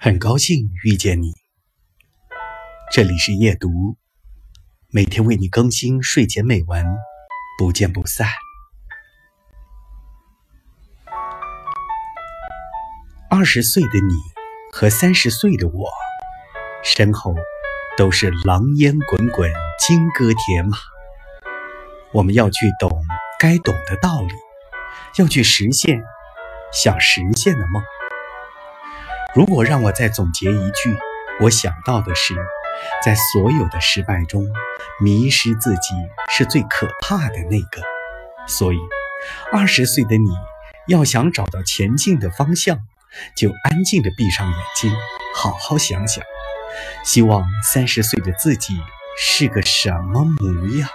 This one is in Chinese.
很高兴遇见你，这里是夜读，每天为你更新睡前美文，不见不散。二十岁的你和三十岁的我，身后都是狼烟滚滚，金戈铁马。我们要去懂该懂的道理，要去实现想实现的梦。如果让我再总结一句，我想到的是，在所有的失败中，迷失自己是最可怕的那个。所以，二十岁的你要想找到前进的方向，就安静的闭上眼睛，好好想想，希望三十岁的自己是个什么模样。